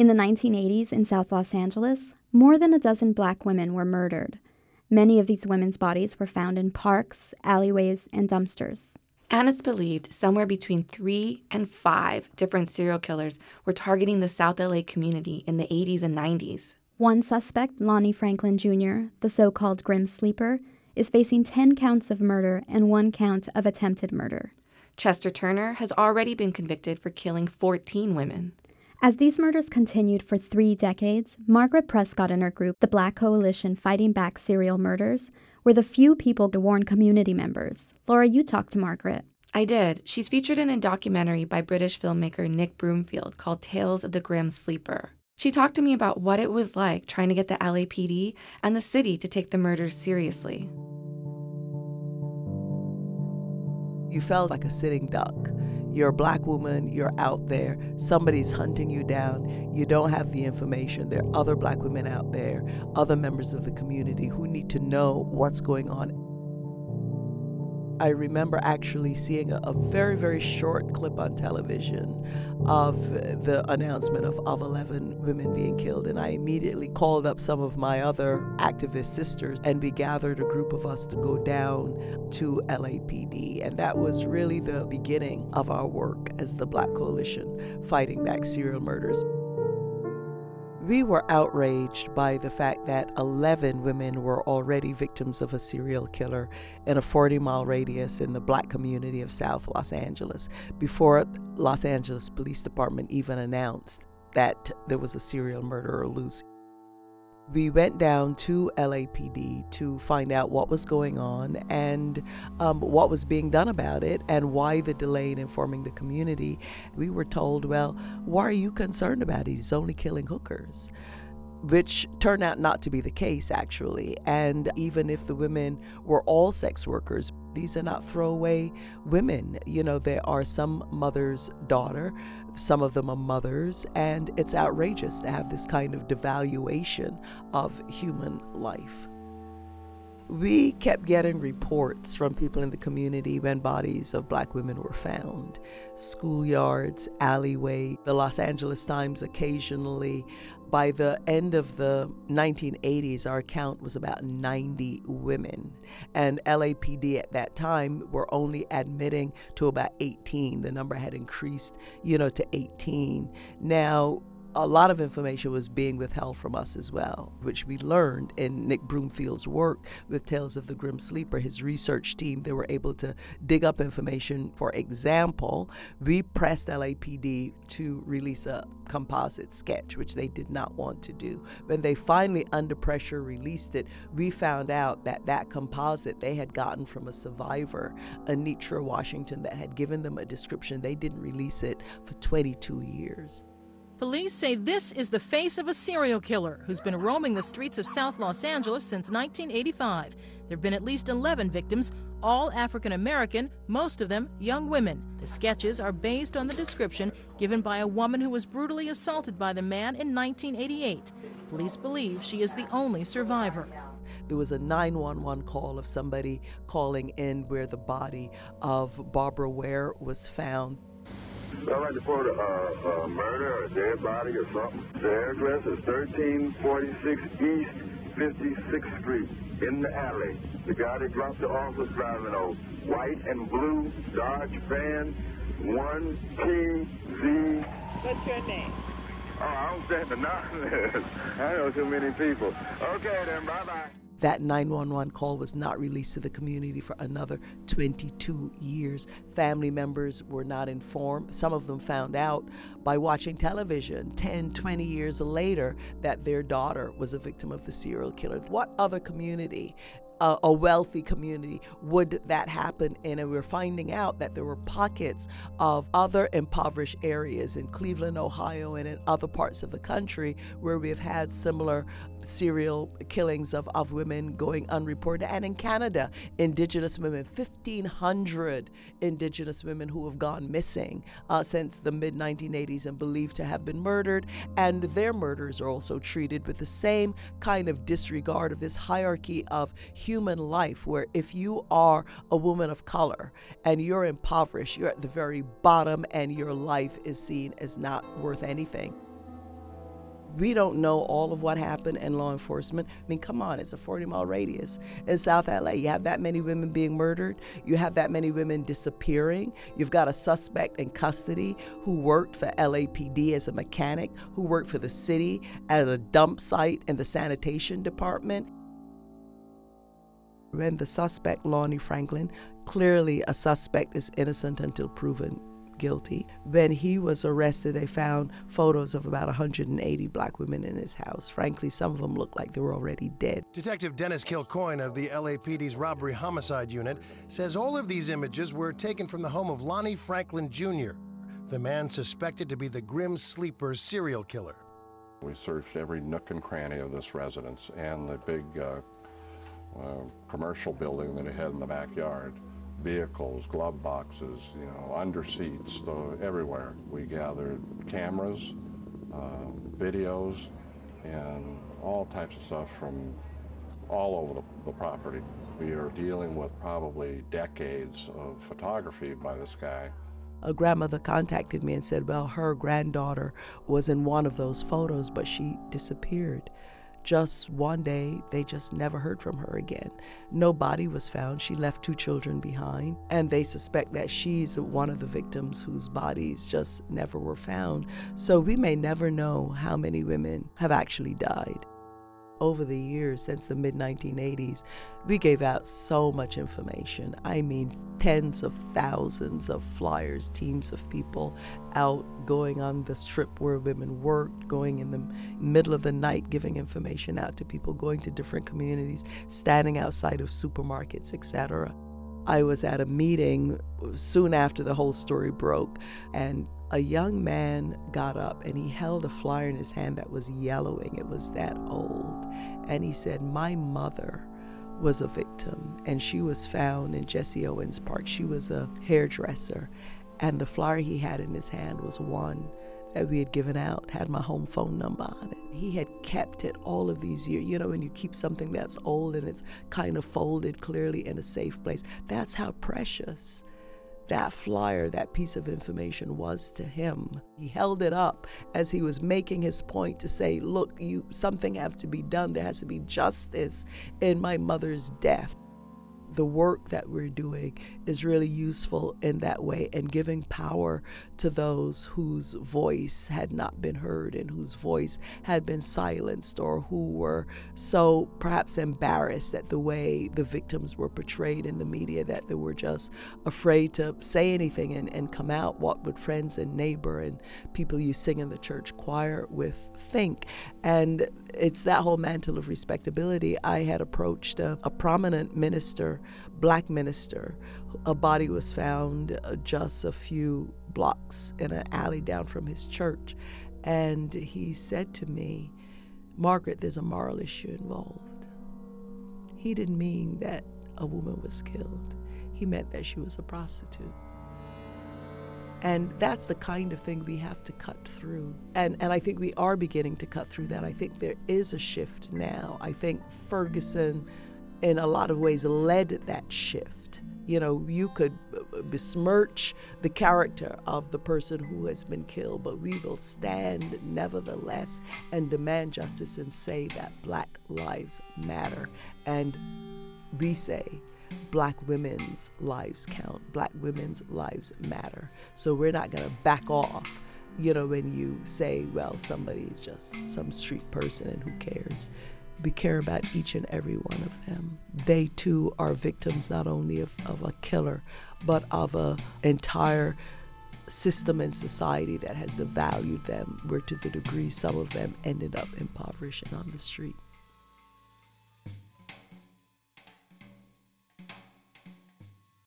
In the 1980s in South Los Angeles, more than a dozen black women were murdered. Many of these women's bodies were found in parks, alleyways, and dumpsters. And it's believed somewhere between three and five different serial killers were targeting the South LA community in the 80s and 90s. One suspect, Lonnie Franklin Jr., the so called Grim Sleeper, is facing 10 counts of murder and one count of attempted murder. Chester Turner has already been convicted for killing 14 women. As these murders continued for three decades, Margaret Prescod and her group, the Black Coalition Fighting Back Serial Murders, were the few people to warn community members. Laura, you talked to Margaret. I did. She's featured in a documentary by British filmmaker Nick Broomfield called Tales of the Grim Sleeper. She talked to me about what it was like trying to get the LAPD and the city to take the murders seriously. You felt like a sitting duck. You're a black woman, you're out there, somebody's hunting you down, you don't have the information. There are other black women out there, other members of the community who need to know what's going on. I remember actually seeing a, a, very, very short clip on television of the announcement of, of 11 women being killed. And I immediately called up some of my other activist sisters and we gathered a group of us to go down to LAPD. And that was really the beginning of our work as the Black Coalition fighting back serial murders. We were outraged by the fact that 11 women were already victims of a serial killer in a 40 mile radius in the black community of South Los Angeles before Los Angeles Police Department even announced that there was a serial murderer loose we went down to LAPD to find out what was going on and um, what was being done about it and why the delay in informing the community. We were told, well, why are you concerned about it? He's only killing hookers which turned out not to be the case, actually. And even if the women were all sex workers, these are not throwaway women. You know, there are some mother's daughter, some of them are mothers, and it's outrageous to have this kind of devaluation of human life. We kept getting reports from people in the community when bodies of black women were found. Schoolyards, alleyway. The Los Angeles Times occasionally by the end of the 1980s, our count was about 90 women. And LAPD at that time were only admitting to about 18. The number had increased, you know, to 18. Now, a lot of information was being withheld from us as well, which we learned in Nick Broomfield's work with Tales of the Grim Sleeper. His research team, they were able to dig up information. For example, we pressed LAPD to release a composite sketch, which they did not want to do. When they finally, under pressure, released it, we found out that that composite they had gotten from a survivor, Enietra Washington, that had given them a description. They didn't release it for 22 years. Police say this is the face of a serial killer who's been roaming the streets of South Los Angeles since 1985. There have been at least 11 victims, all African American, most of them young women. The sketches are based on the description given by a woman who was brutally assaulted by the man in 1988. Police believe she is the only survivor. There was a 911 call of somebody calling in where the body of Barbara Ware was found. I'd like to report a, a murder or a dead body or something. The address is 1346 East 56th Street in the alley. The guy that dropped the off was driving a white and blue Dodge van 1PZ. What's your name? Oh, I don't stand nonsense. I know too many people. Okay, then, bye bye. That 911 call was not released to the community for another 22 years. Family members were not informed. Some of them found out by watching television 10, 20 years later that their daughter was a victim of the serial killer. What other community a, a, wealthy community would that happen? And we're finding out that there were pockets of other impoverished areas in cleveland ohio and in other parts of the country where we've had similar serial killings of, of women going unreported. And in canada indigenous women 1500 indigenous women who have gone missing uh, since the mid 1980s and believed to have been murdered. And their murders are also treated with the same kind of disregard of this hierarchy of human life where if you are a woman of color and you're impoverished, you're at the very bottom and your life is seen as not worth anything. We don't know all of what happened in law enforcement. I mean, come on, it's a 40 mile radius in South LA. You have that many women being murdered, you have that many women disappearing. You've got a suspect in custody who worked for LAPD as a mechanic, who worked for the city at a dump site in the sanitation department. When the suspect, Lonnie Franklin, clearly a suspect is innocent until proven guilty. When he was arrested, they found photos of about 180 black women in his house. Frankly, some of them looked like they were already dead. Detective Dennis Kilcoyne of the LAPD's Robbery Homicide Unit says all of these images were taken from the home of Lonnie Franklin Jr., the man suspected to be the Grim Sleeper serial killer. We searched every nook and cranny of this residence and the big uh, uh, commercial building that it had in the backyard vehicles, glove boxes, you know, under seats, everywhere. We gathered cameras, uh, videos, and all types of stuff from all over the, the property. We are dealing with probably decades of photography by this guy. A grandmother contacted me and said, well, her granddaughter was in one of those photos, but she disappeared just one day, they just never heard from her again. No body was found. She left two children behind, and they suspect that she's one of the victims whose bodies just never were found. So we may never know how many women have actually died over the years since the mid 1980s, we gave out so much information. I mean, tens of thousands of flyers, teams of people out going on the strip where women worked, going in the middle of the night, giving information out to people, going to different communities, standing outside of supermarkets, etc. I was at a meeting soon after the whole story broke, and a young man got up and he held a flyer in his hand that was yellowing. It was that old. And he said, My mother was a victim, and she was found in Jesse Owens Park. She was a hairdresser, and the flyer he had in his hand was one that we had given out, had my home phone number on it. He had kept it all of these years. You know, when you keep something that's old and it's kind of folded clearly in a safe place, that's how precious that flyer, that piece of information was to him. He held it up as he was making his point to say, look, you something has to be done. There has to be justice in my mother's death the work that we're doing is really useful in that way and giving power to those whose voice had not been heard and whose voice had been silenced or who were so perhaps embarrassed at the way the victims were portrayed in the media that they were just afraid to say anything and, and come out. What would friends and neighbor and people you sing in the church choir with think? And it's that whole mantle of respectability. I had approached a, a prominent minister, black minister. A body was found uh, just a few blocks in an alley down from his church. And he said to me, Margaret, there's a moral issue involved. He didn't mean that a woman was killed, he meant that she was a prostitute. And that's the kind of thing we have to cut through. And, and I think we are beginning to cut through that. I think there is a shift now. I think Ferguson, in a lot of ways, led that shift. You know, you could besmirch the character of the person who has been killed, but we will stand nevertheless and demand justice and say that Black lives matter. And we say black women's lives count, black women's lives matter. So we're not going to back off, you know, when you say, well, somebody is just some street person and who cares. We care about each and every one of them. They too are victims not only of, of a killer, but of an entire system and society that has devalued them, where to the degree some of them ended up impoverished and on the street.